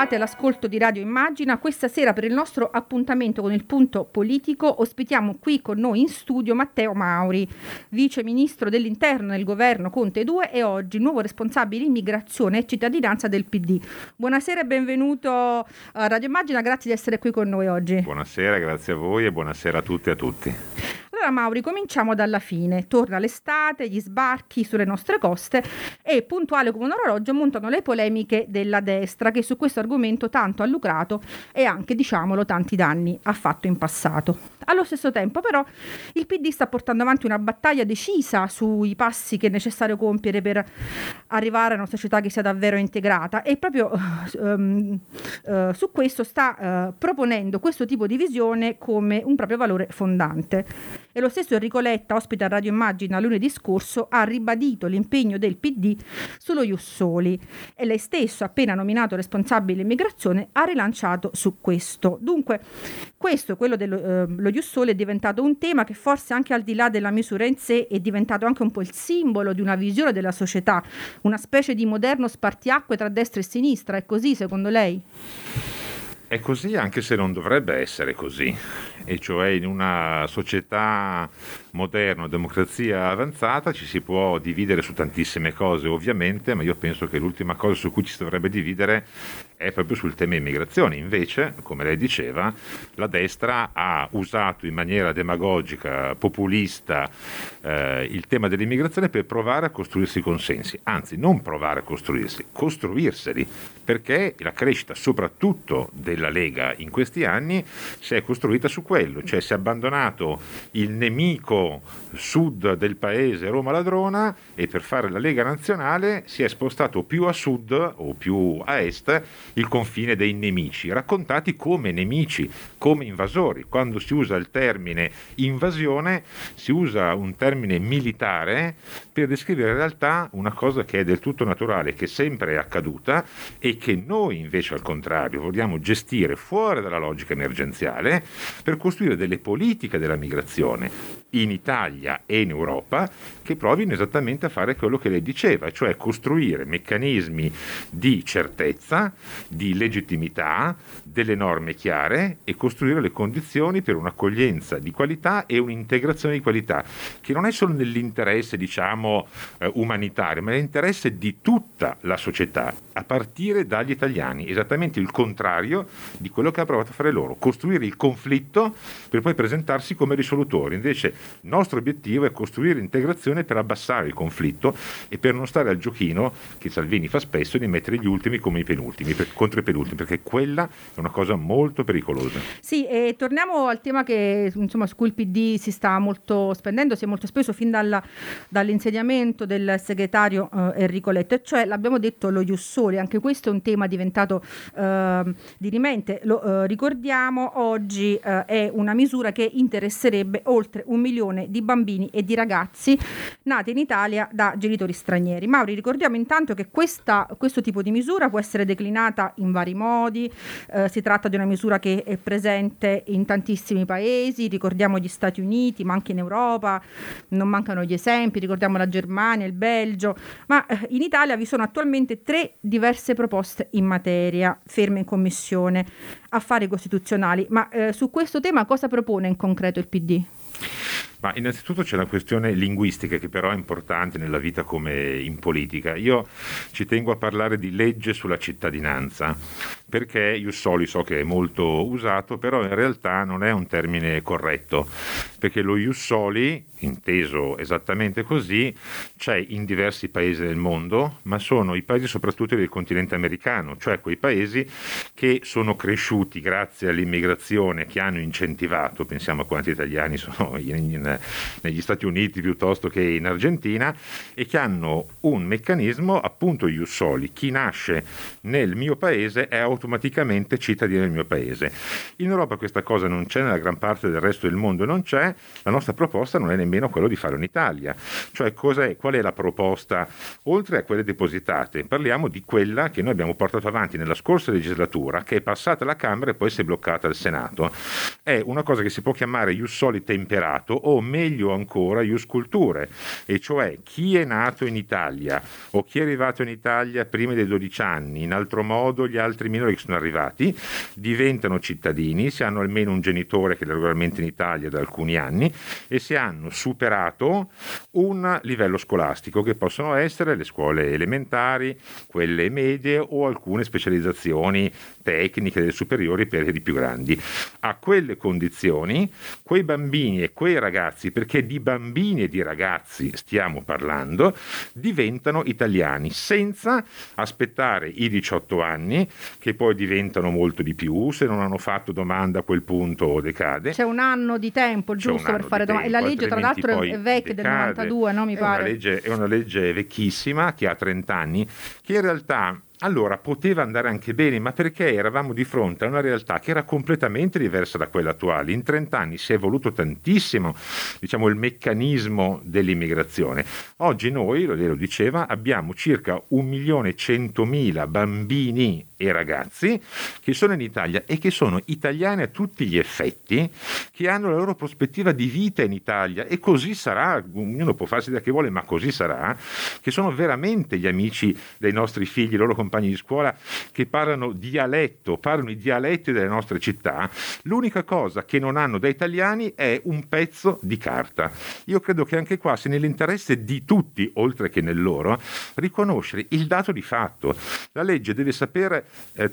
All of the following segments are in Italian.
ritrovati all'ascolto di Radio Immagina. Questa sera per il nostro appuntamento con il punto politico ospitiamo qui con noi in studio Matteo Mauri, vice ministro dell'interno nel governo Conte 2 e oggi nuovo responsabile immigrazione e cittadinanza del PD. Buonasera e benvenuto a Radio Immagina, grazie di essere qui con noi oggi. Buonasera, grazie a voi e buonasera a tutti e a tutti. Allora Mauri, cominciamo dalla fine. Torna l'estate, gli sbarchi sulle nostre coste e puntuale come un orologio montano le polemiche della destra che su questo argomento tanto ha lucrato e anche, diciamolo, tanti danni ha fatto in passato. Allo stesso tempo però il PD sta portando avanti una battaglia decisa sui passi che è necessario compiere per arrivare a una società che sia davvero integrata e proprio um, uh, su questo sta uh, proponendo questo tipo di visione come un proprio valore fondante. E lo stesso Enrico Letta, ospite a Radio Immagina lunedì scorso, ha ribadito l'impegno del PD sullo Jussoli e lei stesso, appena nominato responsabile immigrazione, ha rilanciato su questo. Dunque, questo, quello dello eh, Jussoli, è diventato un tema che forse anche al di là della misura in sé è diventato anche un po' il simbolo di una visione della società, una specie di moderno spartiacque tra destra e sinistra. È così secondo lei? È così anche se non dovrebbe essere così, e cioè in una società moderna, democrazia avanzata, ci si può dividere su tantissime cose ovviamente, ma io penso che l'ultima cosa su cui ci si dovrebbe dividere è proprio sul tema immigrazione. Invece, come lei diceva, la destra ha usato in maniera demagogica, populista, eh, il tema dell'immigrazione per provare a costruirsi consensi, anzi non provare a costruirsi, costruirseli, perché la crescita soprattutto della Lega in questi anni si è costruita su quello, cioè si è abbandonato il nemico sud del paese Roma Ladrona e per fare la Lega nazionale si è spostato più a sud o più a est il confine dei nemici, raccontati come nemici, come invasori. Quando si usa il termine invasione si usa un termine militare per descrivere in realtà una cosa che è del tutto naturale, che sempre è accaduta e che noi invece al contrario vogliamo gestire fuori dalla logica emergenziale per costruire delle politiche della migrazione in Italia e in Europa che provino esattamente a fare quello che lei diceva, cioè costruire meccanismi di certezza, di legittimità, delle norme chiare e costruire le condizioni per un'accoglienza di qualità e un'integrazione di qualità, che non è solo nell'interesse, diciamo, eh, umanitario, ma nell'interesse di tutta la società, a partire dagli italiani, esattamente il contrario di quello che ha provato a fare loro, costruire il conflitto per poi presentarsi come risolutori. Invece il nostro obiettivo è costruire integrazione per abbassare il conflitto e per non stare al giochino che Salvini fa spesso di mettere gli ultimi come i penultimi, contro i penultimi, perché quella è una cosa molto pericolosa. Sì, e torniamo al tema che, insomma, su cui il PD si sta molto spendendo, si è molto speso fin dalla, dall'insediamento del segretario eh, Enrico Letta, cioè l'abbiamo detto lo Jussoli, anche questo è un tema diventato eh, dirimente, lo eh, ricordiamo, oggi eh, è una misura che interesserebbe oltre un milione di bambini e di ragazzi nati in Italia da genitori stranieri. Mauri, ricordiamo intanto che questa, questo tipo di misura può essere declinata in vari modi, eh, si tratta di una misura che è presente in tantissimi paesi, ricordiamo gli Stati Uniti, ma anche in Europa, non mancano gli esempi, ricordiamo la Germania, il Belgio, ma eh, in Italia vi sono attualmente tre diverse proposte in materia ferme in commissione affari costituzionali, ma eh, su questo tema cosa propone in concreto il PD? Ma innanzitutto c'è la questione linguistica che però è importante nella vita come in politica. Io ci tengo a parlare di legge sulla cittadinanza, perché io soli so che è molto usato, però in realtà non è un termine corretto, perché lo ius soli, inteso esattamente così, c'è in diversi paesi del mondo, ma sono i paesi soprattutto del continente americano, cioè quei paesi che sono cresciuti grazie all'immigrazione, che hanno incentivato, pensiamo a quanti italiani sono in, in, negli Stati Uniti piuttosto che in Argentina, e che hanno un meccanismo appunto ius soli, chi nasce nel mio paese è automaticamente cittadini del mio paese. In Europa questa cosa non c'è, nella gran parte del resto del mondo non c'è, la nostra proposta non è nemmeno quello di farlo in Italia. Cioè qual è la proposta? Oltre a quelle depositate, parliamo di quella che noi abbiamo portato avanti nella scorsa legislatura, che è passata alla Camera e poi si è bloccata al Senato. È una cosa che si può chiamare ius temperato o meglio ancora ius culture, e cioè chi è nato in Italia o chi è arrivato in Italia prima dei 12 anni, in altro modo gli altri minori che sono arrivati, diventano cittadini, se hanno almeno un genitore che è regolarmente in Italia da alcuni anni e se hanno superato un livello scolastico che possono essere le scuole elementari, quelle medie o alcune specializzazioni tecniche superiori per i più grandi. A quelle condizioni, quei bambini e quei ragazzi, perché di bambini e di ragazzi stiamo parlando, diventano italiani senza aspettare i 18 anni, che poi diventano molto di più, se non hanno fatto domanda a quel punto decade. C'è un anno di tempo giusto per fare domanda. E la legge, tra l'altro, è vecchia del 92, no? Mi è pare. Una legge, è una legge vecchissima che ha 30 anni, che in realtà allora poteva andare anche bene, ma perché eravamo di fronte a una realtà che era completamente diversa da quella attuale. In 30 anni si è evoluto tantissimo diciamo, il meccanismo dell'immigrazione. Oggi noi, lo diceva, abbiamo circa 1 milione e 100 mila bambini e ragazzi che sono in Italia e che sono italiani a tutti gli effetti, che hanno la loro prospettiva di vita in Italia e così sarà, ognuno può farsi da che vuole, ma così sarà, che sono veramente gli amici dei nostri figli, i loro compagni di scuola, che parlano dialetto, parlano i dialetti delle nostre città, l'unica cosa che non hanno da italiani è un pezzo di carta. Io credo che anche qua, se nell'interesse di tutti, oltre che nel loro, riconoscere il dato di fatto. La legge deve sapere eh,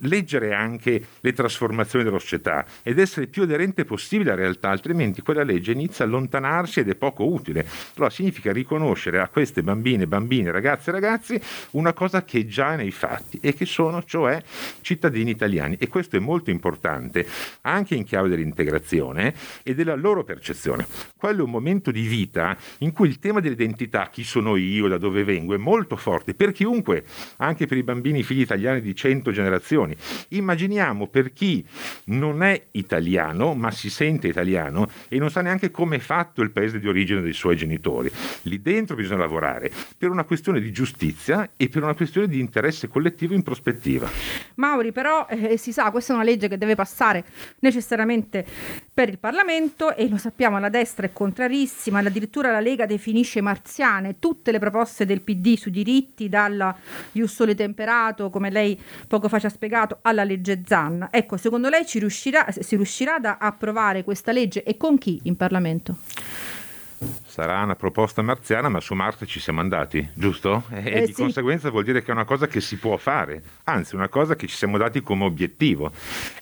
leggere anche le trasformazioni della società ed essere più aderente possibile alla realtà, altrimenti quella legge inizia a allontanarsi ed è poco utile. Allora significa riconoscere a queste bambine, bambini, ragazze e ragazzi una cosa che è già nei fatti e che sono cioè cittadini italiani e questo è molto importante anche in chiave dell'integrazione e della loro percezione. Quello è un momento di vita in cui il tema dell'identità, chi sono io, da dove vengo, è molto forte per chiunque, anche per i bambini figli italiani italiani di cento generazioni. Immaginiamo per chi non è italiano, ma si sente italiano e non sa neanche come è fatto il paese di origine dei suoi genitori. Lì dentro bisogna lavorare per una questione di giustizia e per una questione di interesse collettivo in prospettiva. Mauri, però eh, si sa, questa è una legge che deve passare necessariamente per il Parlamento e lo sappiamo, la destra è contrarissima, addirittura la Lega definisce marziane tutte le proposte del PD su diritti, dal Ius Sole Temperato, come lei poco fa ci ha spiegato, alla legge Zanna. Ecco, secondo lei ci riuscirà, si riuscirà ad approvare questa legge e con chi in Parlamento? Sarà una proposta marziana, ma su Marte ci siamo andati, giusto? E eh, di sì. conseguenza vuol dire che è una cosa che si può fare, anzi una cosa che ci siamo dati come obiettivo.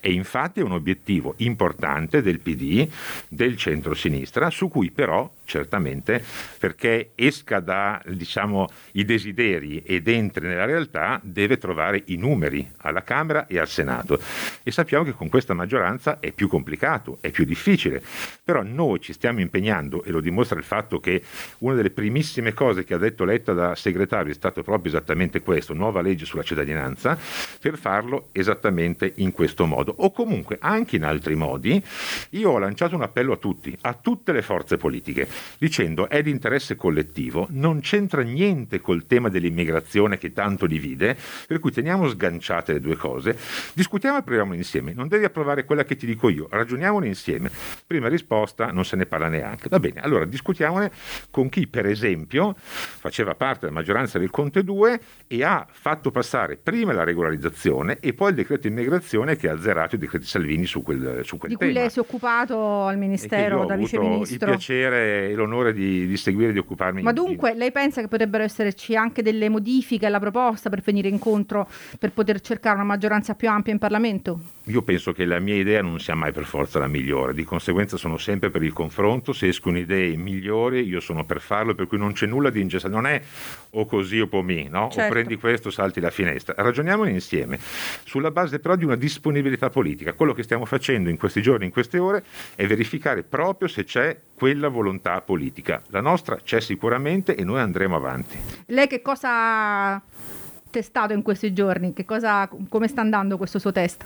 E infatti è un obiettivo importante del PD, del centro-sinistra, su cui però certamente perché esca da diciamo, i desideri ed entri nella realtà deve trovare i numeri alla Camera e al Senato e sappiamo che con questa maggioranza è più complicato, è più difficile, però noi ci stiamo impegnando e lo dimostra il fatto che una delle primissime cose che ha detto Letta da segretario è stato proprio esattamente questo, nuova legge sulla cittadinanza, per farlo esattamente in questo modo o comunque anche in altri modi. Io ho lanciato un appello a tutti, a tutte le forze politiche dicendo è di interesse collettivo, non c'entra niente col tema dell'immigrazione che tanto divide, per cui teniamo sganciate le due cose, discutiamo e proviamo insieme, non devi approvare quella che ti dico io, ragioniamone insieme. Prima risposta non se ne parla neanche. Va bene, allora discutiamone con chi per esempio faceva parte della maggioranza del Conte 2 e ha fatto passare prima la regolarizzazione e poi il decreto immigrazione che ha azzerato i decreti Salvini su quel, su quel di tema. Di cui lei si è occupato al Ministero da viceministro. Il piacere e l'onore di, di seguire e di occuparmi. Ma dunque di... lei pensa che potrebbero esserci anche delle modifiche alla proposta per venire incontro, per poter cercare una maggioranza più ampia in Parlamento? Io penso che la mia idea non sia mai per forza la migliore, di conseguenza sono sempre per il confronto, se escono idee migliori io sono per farlo, per cui non c'è nulla di ingessato, non è o così o pomì, no? certo. o prendi questo salti la finestra. Ragioniamone insieme, sulla base però di una disponibilità politica. Quello che stiamo facendo in questi giorni, in queste ore, è verificare proprio se c'è quella volontà politica. La nostra c'è sicuramente e noi andremo avanti. Lei che cosa ha testato in questi giorni? Cosa, come sta andando questo suo test?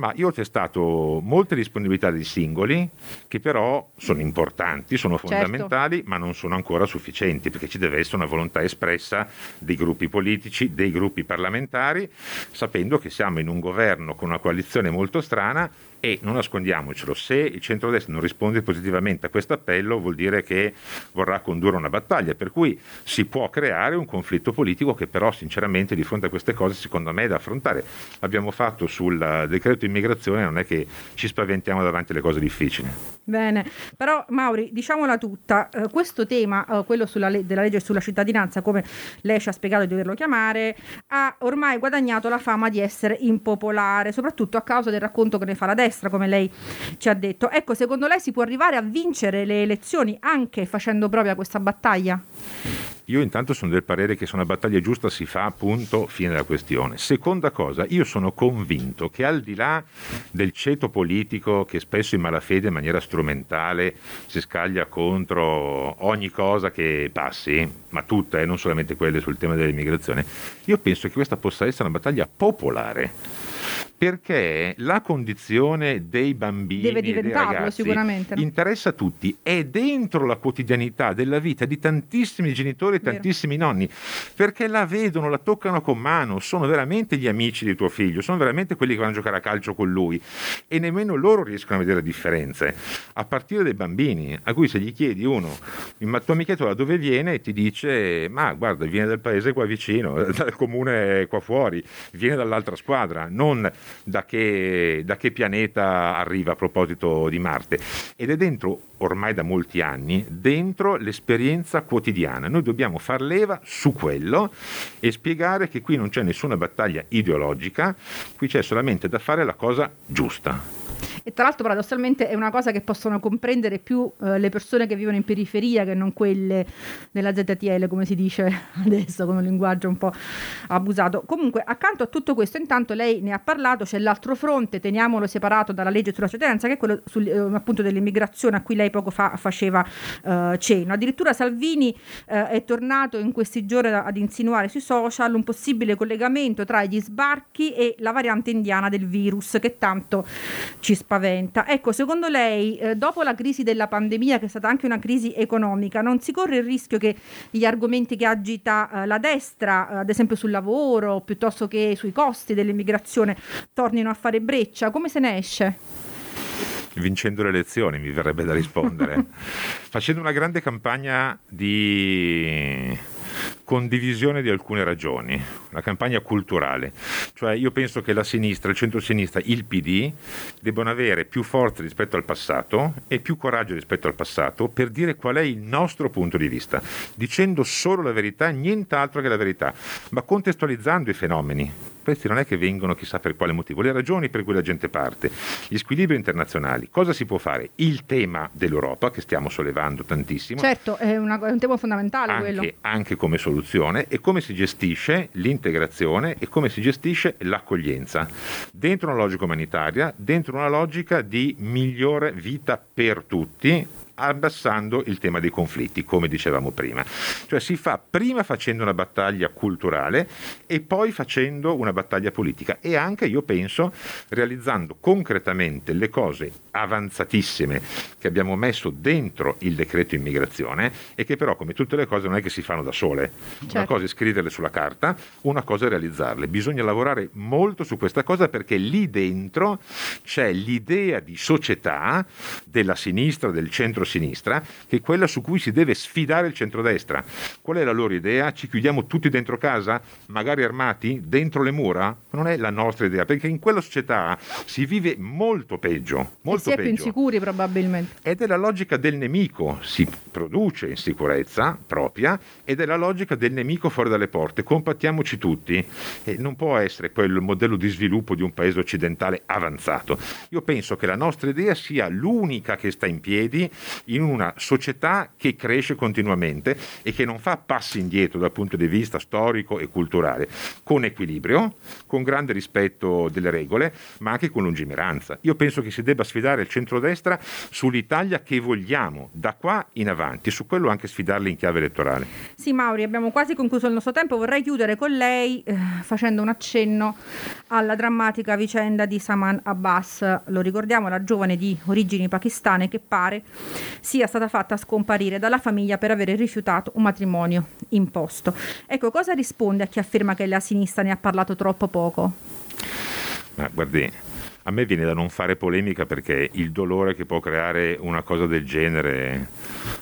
Ma io ho testato molte disponibilità dei singoli, che però sono importanti, sono certo. fondamentali, certo. ma non sono ancora sufficienti, perché ci deve essere una volontà espressa dei gruppi politici, dei gruppi parlamentari, sapendo che siamo in un governo con una coalizione molto strana E non nascondiamocelo, se il centrodestra non risponde positivamente a questo appello vuol dire che vorrà condurre una battaglia, per cui si può creare un conflitto politico che però sinceramente di fronte a queste cose secondo me è da affrontare. L'abbiamo fatto sul decreto immigrazione, non è che ci spaventiamo davanti alle cose difficili. Bene, però Mauri, diciamola tutta, eh, questo tema, eh, quello le- della legge sulla cittadinanza, come lei ci ha spiegato di doverlo chiamare, ha ormai guadagnato la fama di essere impopolare, soprattutto a causa del racconto che ne fa la destra destra, come lei ci ha detto. Ecco, secondo lei si può arrivare a vincere le elezioni anche facendo propria questa battaglia? Io intanto sono del parere che se una battaglia giusta si fa, appunto, fine della questione. Seconda cosa, io sono convinto che al di là del ceto politico che spesso in malafede in maniera strumentale si scaglia contro ogni cosa che passi, ma tutte, eh, non solamente quelle sul tema dell'immigrazione, io penso che questa possa essere una battaglia popolare perché la condizione dei bambini Deve e dei ragazzi interessa a tutti, è dentro la quotidianità della vita di tantissimi genitori e tantissimi Vero. nonni, perché la vedono, la toccano con mano, sono veramente gli amici di tuo figlio, sono veramente quelli che vanno a giocare a calcio con lui e nemmeno loro riescono a vedere differenze, a partire dai bambini, a cui se gli chiedi uno, ma tuo amichetto da dove viene, ti dice, ma guarda, viene dal paese qua vicino, dal comune qua fuori, viene dall'altra squadra, non da che, da che pianeta arriva a proposito di Marte. Ed è dentro, ormai da molti anni, dentro l'esperienza quotidiana. Noi dobbiamo far leva su quello e spiegare che qui non c'è nessuna battaglia ideologica, qui c'è solamente da fare la cosa giusta e tra l'altro paradossalmente è una cosa che possono comprendere più eh, le persone che vivono in periferia che non quelle della ZTL come si dice adesso con un linguaggio un po' abusato. Comunque accanto a tutto questo intanto lei ne ha parlato, c'è l'altro fronte, teniamolo separato dalla legge sulla cittadinanza che è quello sul, eh, appunto dell'immigrazione a cui lei poco fa faceva eh, cenno. Addirittura Salvini eh, è tornato in questi giorni ad insinuare sui social un possibile collegamento tra gli sbarchi e la variante indiana del virus che tanto ci spaventa spaventa. Ecco, secondo lei, eh, dopo la crisi della pandemia, che è stata anche una crisi economica, non si corre il rischio che gli argomenti che agita eh, la destra, eh, ad esempio sul lavoro, piuttosto che sui costi dell'immigrazione, tornino a fare breccia? Come se ne esce? vincendo le elezioni, mi verrebbe da rispondere. Facendo una grande campagna di condivisione di alcune ragioni, una campagna culturale. Cioè io penso che la sinistra, il centro-sinistra, il PD debbano avere più forza rispetto al passato e più coraggio rispetto al passato per dire qual è il nostro punto di vista, dicendo solo la verità, nient'altro che la verità, ma contestualizzando i fenomeni. Questi non è che vengono chissà per quale motivo, le ragioni per cui la gente parte, gli squilibri internazionali, cosa si può fare? Il tema dell'Europa che stiamo sollevando tantissimo. Certo, è, una, è un tema fondamentale anche, quello. Anche come soluzione e come si gestisce l'integrazione e come si gestisce l'accoglienza. Dentro una logica umanitaria, dentro una logica di migliore vita per tutti, abbassando il tema dei conflitti, come dicevamo prima. Cioè si fa prima facendo una battaglia culturale e poi facendo una battaglia politica e anche, io penso, realizzando concretamente le cose avanzatissime che abbiamo messo dentro il decreto immigrazione e che però, come tutte le cose, non è che si fanno da sole. Certo. Una cosa è scriverle sulla carta, una cosa è realizzarle. Bisogna lavorare molto su questa cosa perché lì dentro c'è l'idea di società della sinistra, del centro sinistra, che è quella su cui si deve sfidare il centrodestra. Qual è la loro idea? Ci chiudiamo tutti dentro casa, magari armati, dentro le mura? Non è la nostra idea, perché in quella società si vive molto peggio. Molto si è più insicuri probabilmente. Ed è la logica del nemico, si produce insicurezza propria ed è la logica del nemico fuori dalle porte. Compattiamoci tutti. E non può essere quel modello di sviluppo di un paese occidentale avanzato. Io penso che la nostra idea sia l'unica che sta in piedi in una società che cresce continuamente e che non fa passi indietro dal punto di vista storico e culturale, con equilibrio, con grande rispetto delle regole, ma anche con lungimiranza. Io penso che si debba sfidare il centrodestra sull'Italia che vogliamo da qua in avanti, su quello anche sfidarli in chiave elettorale. Sì, Mauri, abbiamo quasi concluso il nostro tempo. Vorrei chiudere con lei eh, facendo un accenno alla drammatica vicenda di Saman Abbas. Lo ricordiamo, la giovane di origini pakistane che pare sia stata fatta scomparire dalla famiglia per aver rifiutato un matrimonio imposto. Ecco, cosa risponde a chi afferma che la sinistra ne ha parlato troppo poco? Ma guardi, A me viene da non fare polemica perché il dolore che può creare una cosa del genere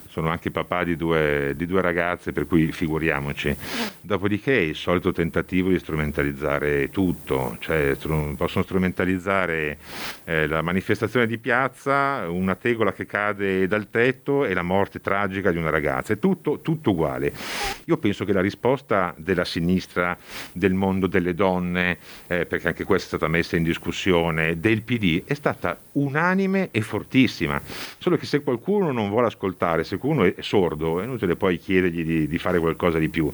sono anche papà di due, di due, ragazze, per cui figuriamoci. Dopodiché il solito tentativo di strumentalizzare tutto, cioè possono strumentalizzare eh, la manifestazione di piazza, una tegola che cade dal tetto e la morte tragica di una ragazza, è tutto, tutto uguale. Io penso che la risposta della sinistra, del mondo delle donne, eh, perché anche questa è stata messa in discussione, del PD, è stata unanime e fortissima, solo che se qualcuno non vuole ascoltare, se qualcuno è sordo, è inutile poi chiedergli di, di fare qualcosa di più.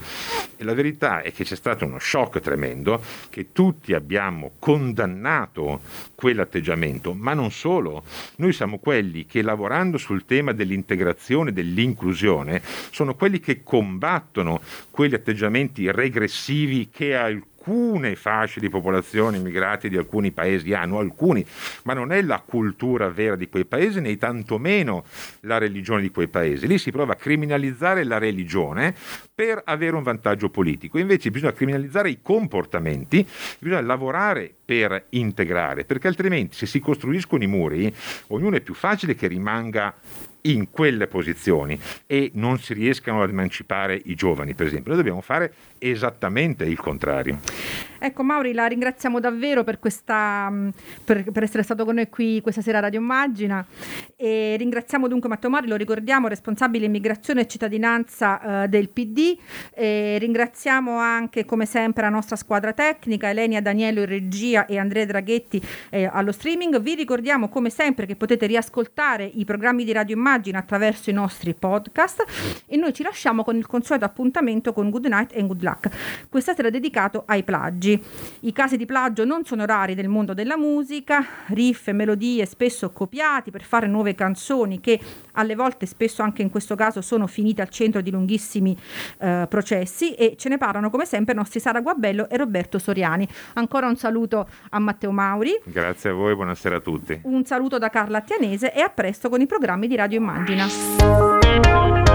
E la verità è che c'è stato uno shock tremendo, che tutti abbiamo condannato quell'atteggiamento, ma non solo, noi siamo quelli che lavorando sul tema dell'integrazione, dell'inclusione, sono quelli che combattono quegli atteggiamenti regressivi che alcuni alcune fasce di popolazione immigrati di alcuni paesi hanno, alcuni, ma non è la cultura vera di quei paesi né tantomeno la religione di quei paesi. Lì si prova a criminalizzare la religione per avere un vantaggio politico, invece bisogna criminalizzare i comportamenti, bisogna lavorare per integrare, perché altrimenti se si costruiscono i muri, ognuno è più facile che rimanga in quelle posizioni e non si riescano ad emancipare i giovani, per esempio. Noi dobbiamo fare esattamente il contrario. Ecco Mauri, la ringraziamo davvero per, questa, mm, per, per, essere stato con noi qui questa sera a Radio Immagina e ringraziamo dunque Matteo Mauri, lo ricordiamo, responsabile immigrazione e cittadinanza eh, del PD. E ringraziamo anche come sempre la nostra squadra tecnica, Elenia Danielo in regia e Andrea Draghetti eh, allo streaming. Vi ricordiamo come sempre che potete riascoltare i programmi di Radio Immagina attraverso i nostri podcast e noi ci lasciamo con il consueto appuntamento con Good Night and Good Luck. Questa sera dedicato ai plagi. I casi di plagio non sono rari nel mondo della musica, riff e melodie spesso copiati per fare nuove canzoni che alle volte, spesso anche in questo caso, sono finite al centro di lunghissimi eh, processi e ce ne parlano come sempre i nostri Sara Guabello e Roberto Soriani. Ancora un saluto a Matteo Mauri. Grazie a voi, buonasera a tutti. Un saluto da Carla Attianese e a presto con i programmi di Radio Immagina.